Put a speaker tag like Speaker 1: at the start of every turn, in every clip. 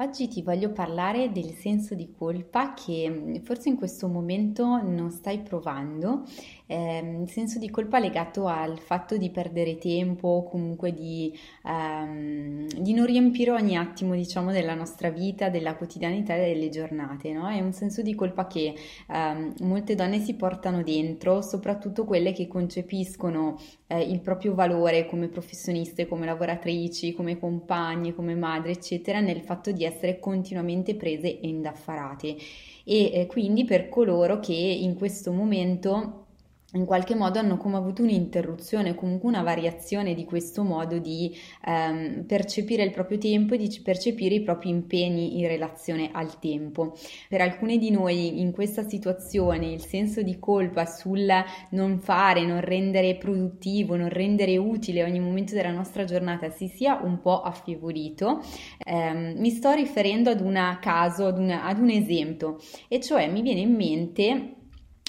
Speaker 1: Oggi ti voglio parlare del senso di colpa che mm, forse in questo momento non stai provando, eh, il senso di colpa legato al fatto di perdere tempo o comunque di, ehm, di, non riempire ogni attimo diciamo della nostra vita, della quotidianità e delle giornate, no? È un senso di colpa che ehm, molte donne si portano dentro, soprattutto quelle che concepiscono eh, il proprio valore come professioniste, come lavoratrici, come compagne, come madri, eccetera, nel fatto di continuamente prese e indaffarate. E eh, quindi per coloro che in questo momento in qualche modo hanno come avuto un'interruzione, comunque una variazione di questo modo di ehm, percepire il proprio tempo e di percepire i propri impegni in relazione al tempo. Per alcune di noi in questa situazione il senso di colpa sul non fare, non rendere produttivo, non rendere utile ogni momento della nostra giornata si sia un po' affievolito. Eh, mi sto riferendo ad un caso, ad, una, ad un esempio, e cioè mi viene in mente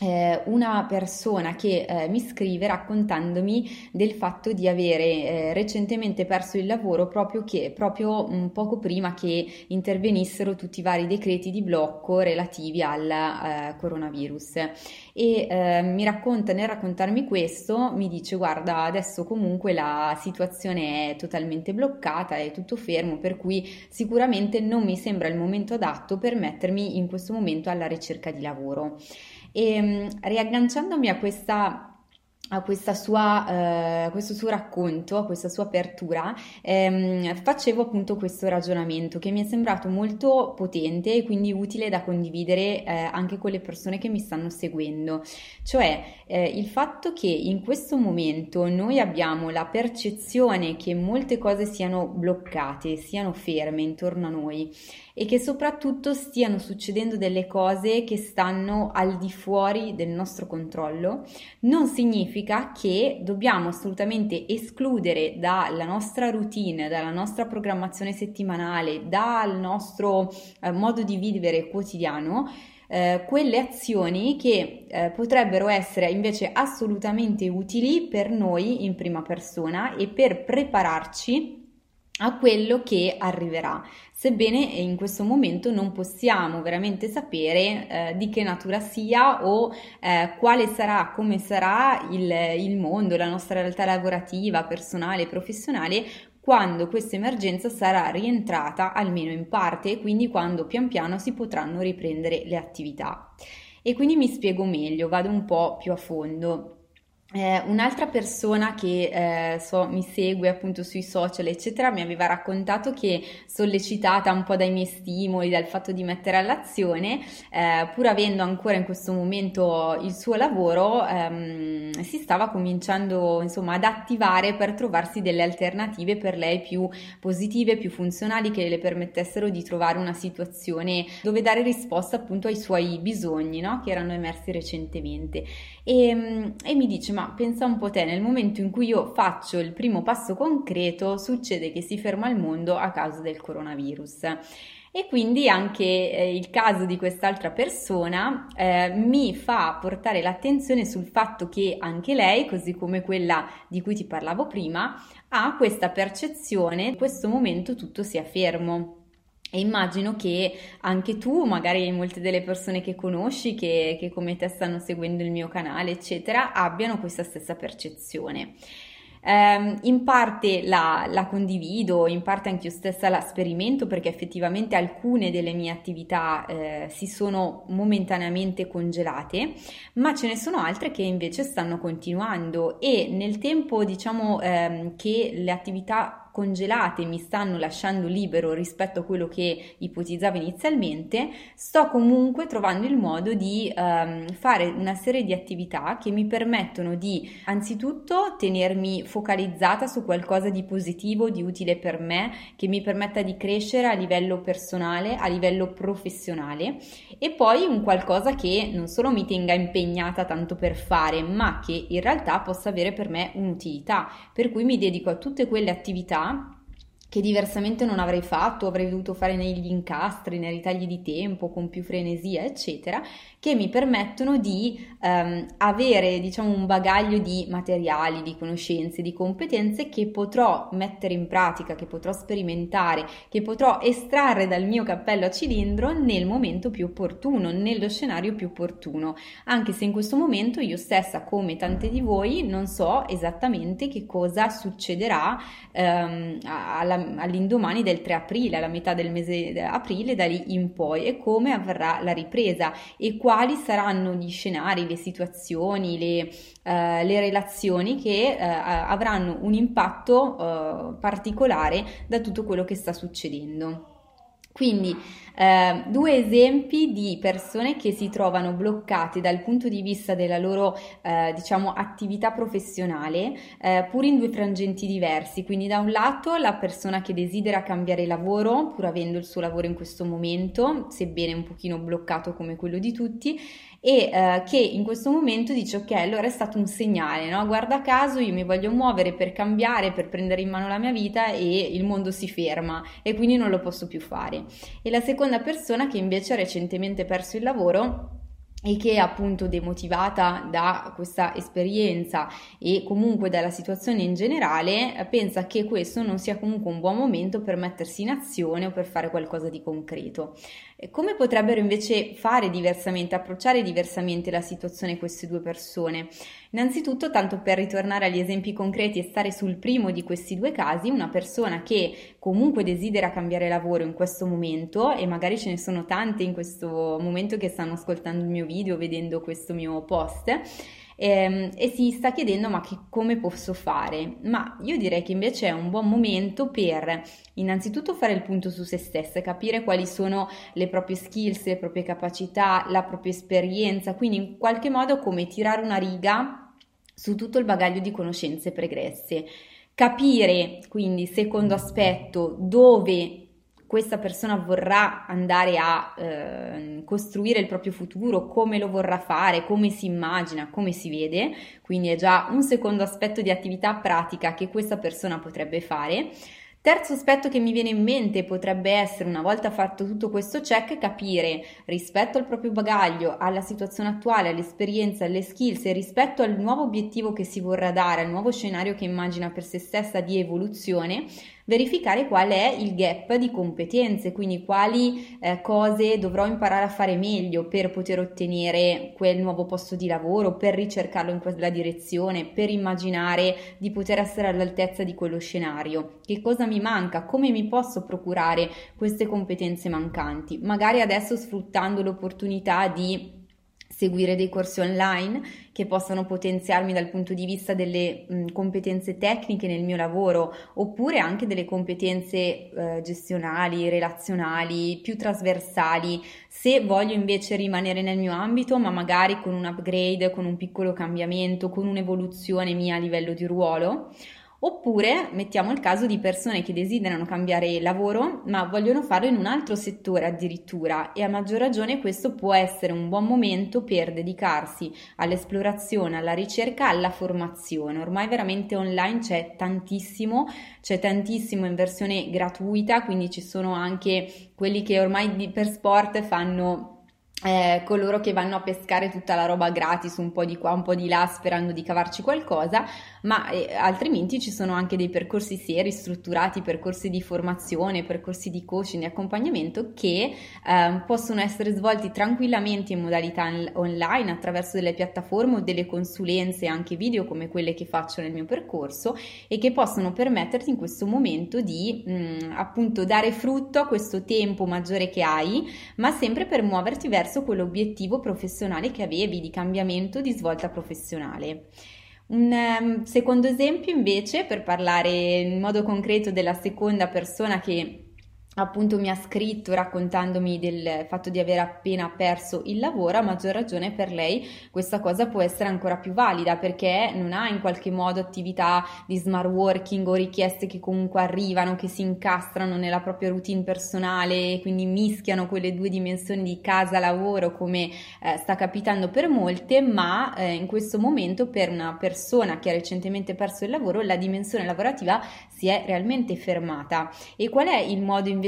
Speaker 1: una persona che eh, mi scrive raccontandomi del fatto di avere eh, recentemente perso il lavoro proprio, che, proprio un poco prima che intervenissero tutti i vari decreti di blocco relativi al eh, coronavirus. E eh, mi racconta nel raccontarmi questo mi dice guarda adesso comunque la situazione è totalmente bloccata è tutto fermo per cui sicuramente non mi sembra il momento adatto per mettermi in questo momento alla ricerca di lavoro e ehm, riagganciandomi a questa a sua, eh, questo suo racconto, a questa sua apertura, ehm, facevo appunto questo ragionamento che mi è sembrato molto potente e quindi utile da condividere eh, anche con le persone che mi stanno seguendo. Cioè eh, il fatto che in questo momento noi abbiamo la percezione che molte cose siano bloccate, siano ferme intorno a noi e che soprattutto stiano succedendo delle cose che stanno al di fuori del nostro controllo, non significa che dobbiamo assolutamente escludere dalla nostra routine, dalla nostra programmazione settimanale, dal nostro eh, modo di vivere quotidiano eh, quelle azioni che eh, potrebbero essere invece assolutamente utili per noi in prima persona e per prepararci a quello che arriverà, sebbene in questo momento non possiamo veramente sapere eh, di che natura sia o eh, quale sarà, come sarà il, il mondo, la nostra realtà lavorativa, personale, professionale quando questa emergenza sarà rientrata almeno in parte e quindi quando pian piano si potranno riprendere le attività. E quindi mi spiego meglio, vado un po' più a fondo. Eh, un'altra persona che eh, so, mi segue appunto sui social, eccetera, mi aveva raccontato che sollecitata un po' dai miei stimoli, dal fatto di mettere all'azione, eh, pur avendo ancora in questo momento il suo lavoro, ehm, si stava cominciando insomma ad attivare per trovarsi delle alternative per lei più positive, più funzionali, che le permettessero di trovare una situazione dove dare risposta appunto ai suoi bisogni, no? che erano emersi recentemente. E, e mi dice, ma pensa un po' te, nel momento in cui io faccio il primo passo concreto, succede che si ferma il mondo a causa del coronavirus. E quindi anche eh, il caso di quest'altra persona eh, mi fa portare l'attenzione sul fatto che anche lei, così come quella di cui ti parlavo prima, ha questa percezione, in questo momento tutto sia fermo E immagino che anche tu, magari molte delle persone che conosci, che, che come te stanno seguendo il mio canale, eccetera, abbiano questa stessa percezione. Eh, in parte la, la, condivido, in parte anche io stessa la sperimento perché effettivamente alcune delle mie attività eh, si sono momentaneamente congelate, ma ce ne sono altre che invece stanno continuando e nel tempo diciamo eh, che le attività congelate mi stanno lasciando libero rispetto a quello che ipotizzavo inizialmente, sto comunque trovando il modo di um, fare una serie di attività che mi permettono di anzitutto tenermi focalizzata su qualcosa di positivo, di utile per me, che mi permetta di crescere a livello personale, a livello professionale e poi un qualcosa che non solo mi tenga impegnata tanto per fare, ma che in realtà possa avere per me un'utilità, per cui mi dedico a tutte quelle attività that che diversamente non avrei fatto, avrei dovuto fare negli incastri, nei ritagli di tempo, con più frenesia, eccetera, che mi permettono di ehm, avere, diciamo, un bagaglio di materiali, di conoscenze, di competenze che potrò mettere in pratica, che potrò sperimentare, che potrò estrarre dal mio cappello a cilindro nel momento più opportuno, nello scenario più opportuno, anche se in questo momento io stessa, come tante di voi, non so esattamente che cosa succederà ehm, alla all'indomani del 3 aprile, alla metà del mese aprile, da lì in poi, e come avverrà la ripresa e quali saranno gli scenari, le situazioni, le, uh, le relazioni che uh, avranno un impatto uh, particolare da tutto quello che sta succedendo. Quindi eh, due esempi di persone che si trovano bloccate dal punto di vista della loro eh, diciamo attività professionale eh, pur in due frangenti diversi. Quindi da un lato la persona che desidera cambiare lavoro pur avendo il suo lavoro in questo momento, sebbene un pochino bloccato come quello di tutti, e eh, che in questo momento dice ok allora è stato un segnale no? guarda caso io mi voglio muovere per cambiare per prendere in mano la mia vita e il mondo si ferma e quindi non lo posso più fare e la seconda persona che invece ha recentemente perso il lavoro e che appunto demotivata da questa esperienza e comunque dalla situazione in generale pensa che questo non sia comunque un buon momento per mettersi in azione o per fare qualcosa di concreto. Come potrebbero invece fare diversamente, approcciare diversamente la situazione queste due persone? Innanzitutto, tanto per ritornare agli esempi concreti e stare sul primo di questi due casi, una persona che comunque desidera cambiare lavoro in questo momento, e magari ce ne sono tante in questo momento che stanno ascoltando il mio video, vedendo questo mio post, ehm, e si sta chiedendo ma che, come posso fare? Ma io direi che invece è un buon momento per innanzitutto fare il punto su se stessa, capire quali sono le proprie skills, le proprie capacità, la propria esperienza, quindi in qualche modo come tirare una riga su tutto il bagaglio di conoscenze pregresse. Capire, quindi, secondo aspetto, dove questa persona vorrà andare a eh, costruire il proprio futuro, come lo vorrà fare, come si immagina, come si vede, quindi è già un secondo aspetto di attività pratica che questa persona potrebbe fare. Terzo aspetto che mi viene in mente potrebbe essere, una volta fatto tutto questo check, capire rispetto al proprio bagaglio, alla situazione attuale, all'esperienza, alle skills e rispetto al nuovo obiettivo che si vorrà dare, al nuovo scenario che immagina per se stessa di evoluzione, verificare qual è il gap di competenze, quindi quali eh, cose dovrò imparare a fare meglio per poter ottenere quel nuovo posto di lavoro, per ricercarlo in quella direzione, per immaginare di poter essere all'altezza di quello scenario. Che cosa mi manca? Come mi posso procurare queste competenze mancanti? Magari adesso sfruttando l'opportunità di seguire dei corsi online che possano potenziarmi dal punto di vista delle mh, competenze tecniche nel mio lavoro oppure anche delle competenze eh, gestionali, relazionali, più trasversali, se voglio invece rimanere nel mio ambito ma magari con un upgrade, con un piccolo cambiamento, con un'evoluzione mia a livello di ruolo. Oppure mettiamo il caso di persone che desiderano cambiare lavoro ma vogliono farlo in un altro settore addirittura e a maggior ragione questo può essere un buon momento per dedicarsi all'esplorazione, alla ricerca, alla formazione. Ormai veramente online c'è tantissimo, c'è tantissimo in versione gratuita, quindi ci sono anche quelli che ormai per sport fanno eh, coloro che vanno a pescare tutta la roba gratis un po' di qua, un po' di là, sperando di cavarci qualcosa, ma eh, altrimenti ci sono anche dei percorsi seri, strutturati, percorsi di formazione, percorsi di coaching, di accompagnamento che eh, possono essere svolti tranquillamente in modalità on- online attraverso delle piattaforme o delle consulenze anche video come quelle che faccio nel mio percorso e che possono permetterti in questo momento di mh, mm, appunto dare frutto a questo tempo maggiore che hai, ma sempre per muoverti verso verso quell'obiettivo professionale che avevi di cambiamento, di svolta professionale. Un um, secondo esempio invece, per parlare in modo concreto della seconda persona che appunto mi ha scritto raccontandomi del fatto di aver appena perso il lavoro, a maggior ragione per lei questa cosa può essere ancora più valida perché non ha in qualche modo attività di smart working o richieste che comunque arrivano, che si incastrano nella propria routine personale quindi mischiano quelle due dimensioni di casa-lavoro come eh, sta capitando per molte, ma eh, in questo momento per una persona che ha recentemente perso il lavoro la dimensione lavorativa si è realmente fermata. E qual è il modo invece